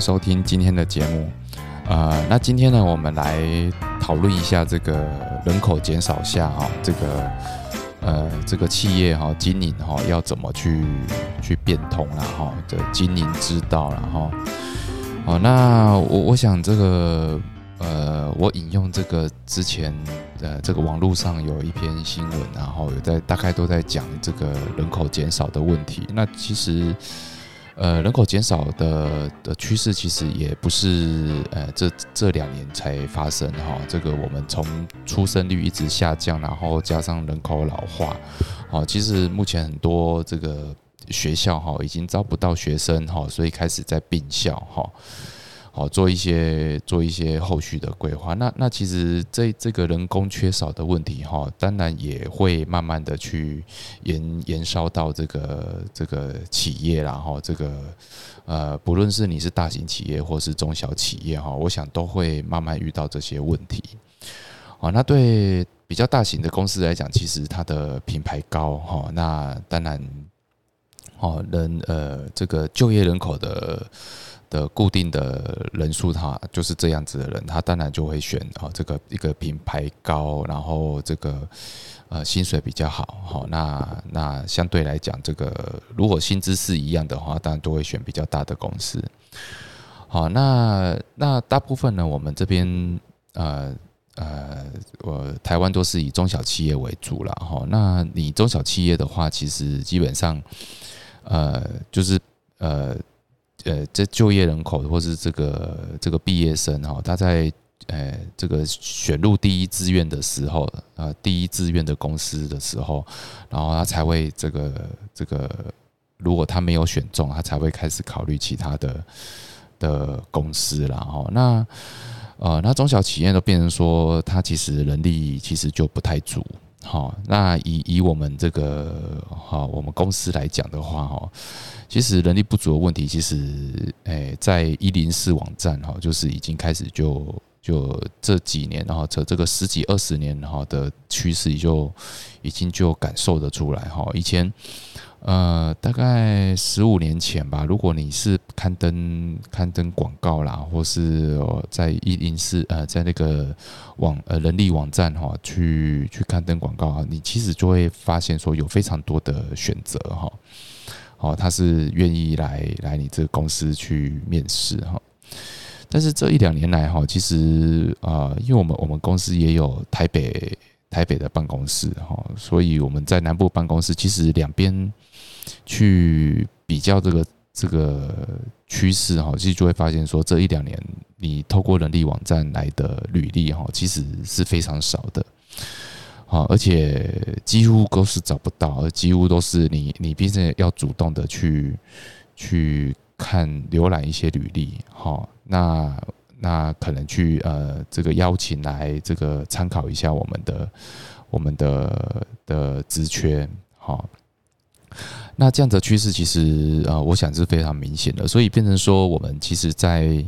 收听今天的节目。呃，那今天呢，我们来讨论一下这个人口减少下哈，这个呃这个企业哈经营哈要怎么去去变通了哈的经营之道了哈。好，那我我想这个呃，我引用这个之前呃这个网络上有一篇新闻，然后有在大概都在讲这个人口减少的问题。那其实。呃，人口减少的的趋势其实也不是呃这这两年才发生哈，这个我们从出生率一直下降，然后加上人口老化，哦，其实目前很多这个学校哈已经招不到学生哈，所以开始在并校哈。好，做一些做一些后续的规划。那那其实这这个人工缺少的问题哈，当然也会慢慢的去延延烧到这个这个企业然后这个呃，不论是你是大型企业或是中小企业哈，我想都会慢慢遇到这些问题。哦，那对比较大型的公司来讲，其实它的品牌高哈，那当然哦人呃这个就业人口的。的固定的人数，他就是这样子的人，他当然就会选啊这个一个品牌高，然后这个呃薪水比较好，好那那相对来讲，这个如果薪资是一样的话，当然都会选比较大的公司。好，那那大部分呢，我们这边呃呃，我台湾都是以中小企业为主了哈。那你中小企业的话，其实基本上呃就是呃。呃，这就业人口或是这个这个毕业生哈，他在呃这个选入第一志愿的时候，呃第一志愿的公司的时候，然后他才会这个这个，如果他没有选中，他才会开始考虑其他的的公司了哈。那呃，那中小企业都变成说，他其实人力其实就不太足。好，那以以我们这个好，我们公司来讲的话哈。其实人力不足的问题，其实诶，在一零四网站哈，就是已经开始就就这几年，然后这这个十几二十年哈的趋势，就已经就感受得出来哈。以前呃，大概十五年前吧，如果你是刊登刊登广告啦，或是在一零四呃，在那个网呃人力网站哈，去去刊登广告啊，你其实就会发现说有非常多的选择哈。哦，他是愿意来来你这个公司去面试哈，但是这一两年来哈，其实啊，因为我们我们公司也有台北台北的办公室哈，所以我们在南部办公室，其实两边去比较这个这个趋势哈，其实就会发现说，这一两年你透过人力网站来的履历哈，其实是非常少的。好，而且几乎都是找不到，而几乎都是你你毕竟要主动的去去看浏览一些履历，好，那那可能去呃这个邀请来这个参考一下我们的我们的的职缺，好，那这样的趋势其实呃我想是非常明显的，所以变成说我们其实在。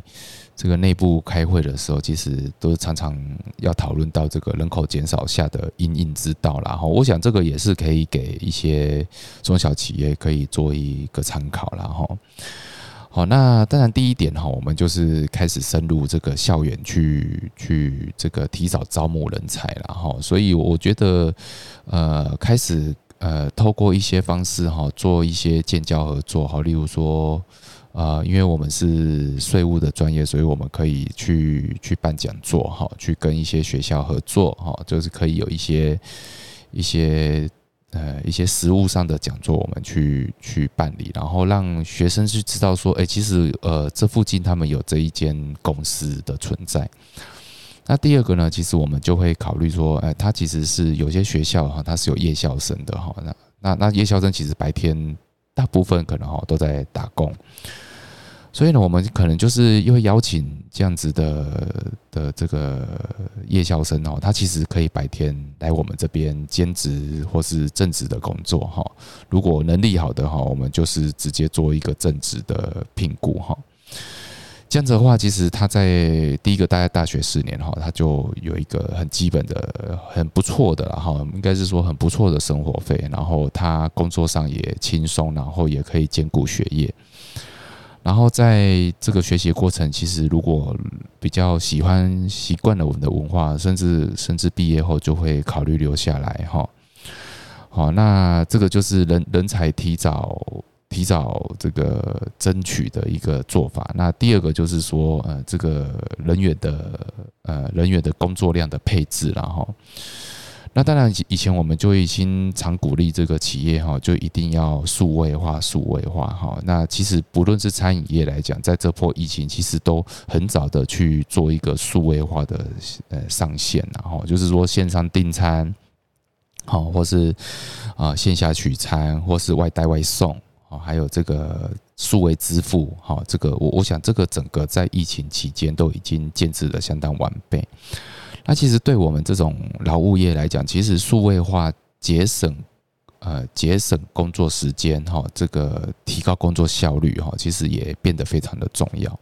这个内部开会的时候，其实都常常要讨论到这个人口减少下的因应之道啦。哈，我想这个也是可以给一些中小企业可以做一个参考啦。哈。好，那当然第一点哈，我们就是开始深入这个校园去去这个提早招募人才了哈。所以我觉得，呃，开始呃，透过一些方式哈，做一些建交合作哈，例如说。啊，因为我们是税务的专业，所以我们可以去去办讲座，哈，去跟一些学校合作，哈，就是可以有一些一些呃一些实务上的讲座，我们去去办理，然后让学生去知道说，哎，其实呃这附近他们有这一间公司的存在。那第二个呢，其实我们就会考虑说，哎，他其实是有些学校哈，它是有夜校生的哈，那那那夜校生其实白天大部分可能哈都在打工。所以呢，我们可能就是又会邀请这样子的的这个夜校生哦，他其实可以白天来我们这边兼职或是正职的工作哈。如果能力好的哈，我们就是直接做一个正职的评估哈。这样子的话，其实他在第一个大概大学四年哈，他就有一个很基本的、很不错的哈，应该是说很不错的生活费，然后他工作上也轻松，然后也可以兼顾学业。然后在这个学习过程，其实如果比较喜欢、习惯了我们的文化，甚至甚至毕业后就会考虑留下来哈。好，那这个就是人人才提早提早这个争取的一个做法。那第二个就是说，呃，这个人员的呃人员的工作量的配置然后。那当然，以前我们就已经常鼓励这个企业哈，就一定要数位化、数位化哈。那其实不论是餐饮业来讲，在这波疫情，其实都很早的去做一个数位化的呃上线，然后就是说线上订餐，好，或是啊线下取餐，或是外带外送，哦，还有这个数位支付，哈，这个我我想这个整个在疫情期间都已经建制的相当完备。那其实对我们这种劳务业来讲，其实数位化节省呃节省工作时间哈，这个提高工作效率哈，其实也变得非常的重要。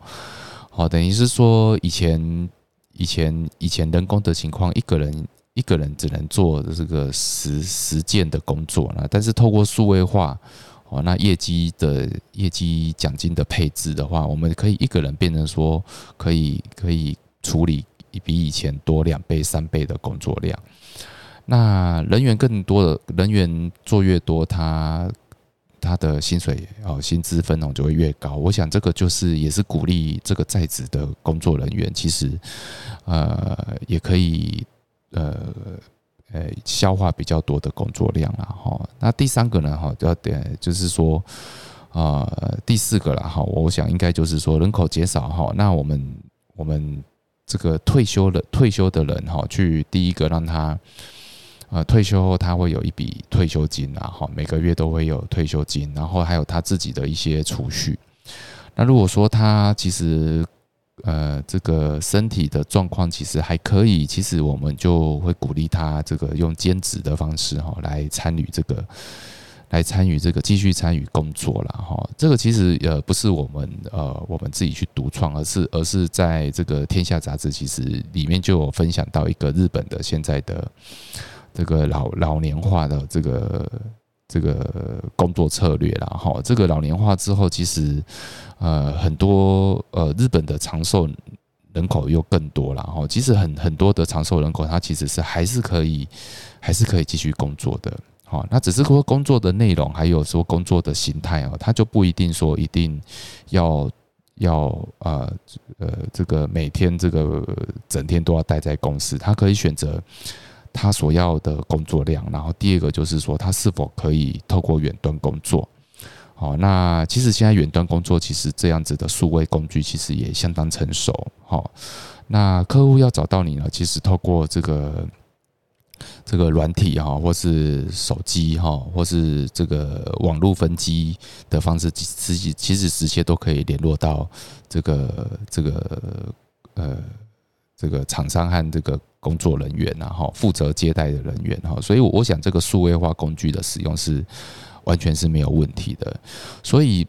好，等于是说以前以前以前人工的情况，一个人一个人只能做这个十十件的工作那但是透过数位化哦，那业绩的业绩奖金的配置的话，我们可以一个人变成说可以可以处理。比以前多两倍、三倍的工作量，那人员更多的人员做越多，他他的薪水哦，薪资分红就会越高。我想这个就是也是鼓励这个在职的工作人员，其实呃也可以呃呃消化比较多的工作量了哈。那第三个呢哈，要点就是说啊第四个了哈，我想应该就是说人口减少哈，那我们我们。这个退休的退休的人哈，去第一个让他，呃，退休后他会有一笔退休金啊，哈，每个月都会有退休金，然后还有他自己的一些储蓄。那如果说他其实，呃，这个身体的状况其实还可以，其实我们就会鼓励他这个用兼职的方式哈，来参与这个。来参与这个继续参与工作了哈，这个其实呃不是我们呃我们自己去独创，而是而是在这个天下杂志其实里面就有分享到一个日本的现在的这个老老年化的这个这个工作策略了哈，这个老年化之后其实呃很多呃日本的长寿人口又更多了哈，其实很很多的长寿人口他其实是还是可以还是可以继续工作的。好，那只是说工作的内容，还有说工作的形态哦，他就不一定说一定要要呃呃这个每天这个整天都要待在公司，他可以选择他所要的工作量。然后第二个就是说，他是否可以透过远端工作？好，那其实现在远端工作其实这样子的数位工具其实也相当成熟。好，那客户要找到你呢，其实透过这个。这个软体哈，或是手机哈，或是这个网络分机的方式，实其实直接都可以联络到这个这个呃这个厂商和这个工作人员然后负责接待的人员哈，所以我想这个数位化工具的使用是完全是没有问题的，所以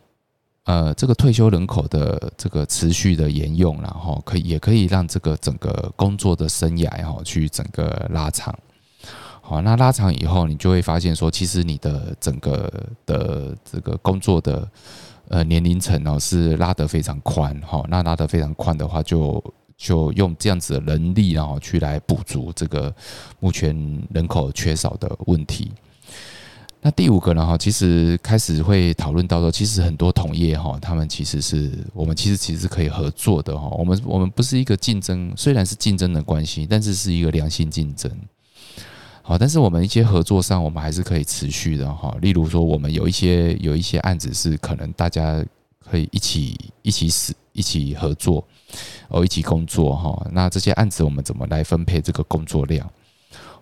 呃这个退休人口的这个持续的沿用，然后可以也可以让这个整个工作的生涯哈去整个拉长。好，那拉长以后，你就会发现说，其实你的整个的这个工作的呃年龄层哦，是拉得非常宽。哈，那拉得非常宽的话，就就用这样子的人力，然后去来补足这个目前人口缺少的问题。那第五个呢？哈，其实开始会讨论到说，其实很多同业哈，他们其实是我们其实其实可以合作的哈。我们我们不是一个竞争，虽然是竞争的关系，但是是一个良性竞争。好，但是我们一些合作上，我们还是可以持续的哈。例如说，我们有一些有一些案子是可能大家可以一起一起死一起合作，哦，一起工作哈。那这些案子我们怎么来分配这个工作量，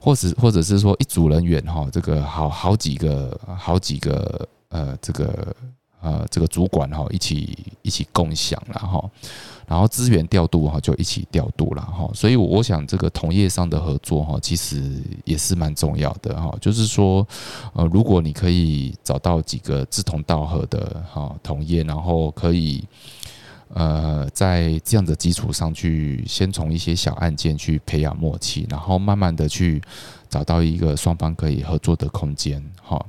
或者或者是说一组人员哈，这个好好几个好几个呃这个。呃，这个主管哈，一起一起共享了哈，然后资源调度哈，就一起调度了哈，所以我想这个同业上的合作哈，其实也是蛮重要的哈。就是说，呃，如果你可以找到几个志同道合的哈同业，然后可以呃在这样的基础上去，先从一些小案件去培养默契，然后慢慢的去找到一个双方可以合作的空间哈。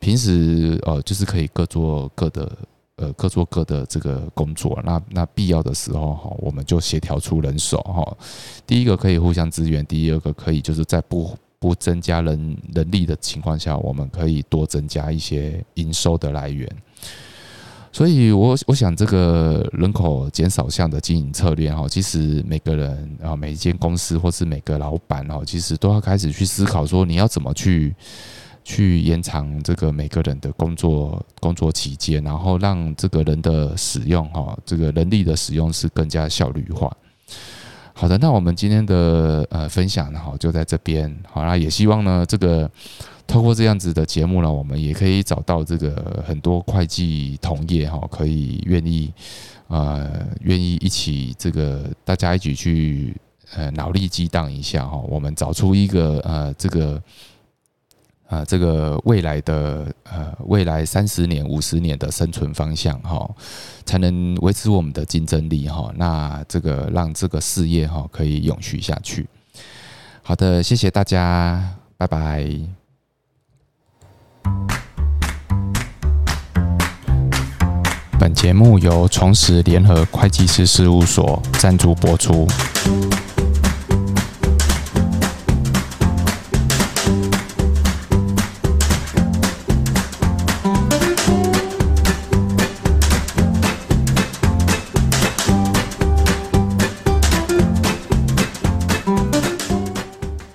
平时呃，就是可以各做各的呃各做各的这个工作，那那必要的时候哈，我们就协调出人手哈。第一个可以互相支援，第二个可以就是在不不增加人人力的情况下，我们可以多增加一些营收的来源。所以，我我想这个人口减少项的经营策略哈，其实每个人啊，每一间公司或是每个老板哦，其实都要开始去思考说，你要怎么去去延长这个每个人的工作工作期间，然后让这个人的使用哈，这个人力的使用是更加效率化。好的，那我们今天的呃分享呢哈，就在这边好啦也希望呢这个。透过这样子的节目呢，我们也可以找到这个很多会计同业哈，可以愿意呃愿意一起这个大家一起去呃脑力激荡一下哈，我们找出一个呃这个呃这个未来的呃未来三十年五十年的生存方向哈，才能维持我们的竞争力哈。那这个让这个事业哈可以永续下去。好的，谢谢大家，拜拜。本节目由重实联合会计师事务所赞助播出。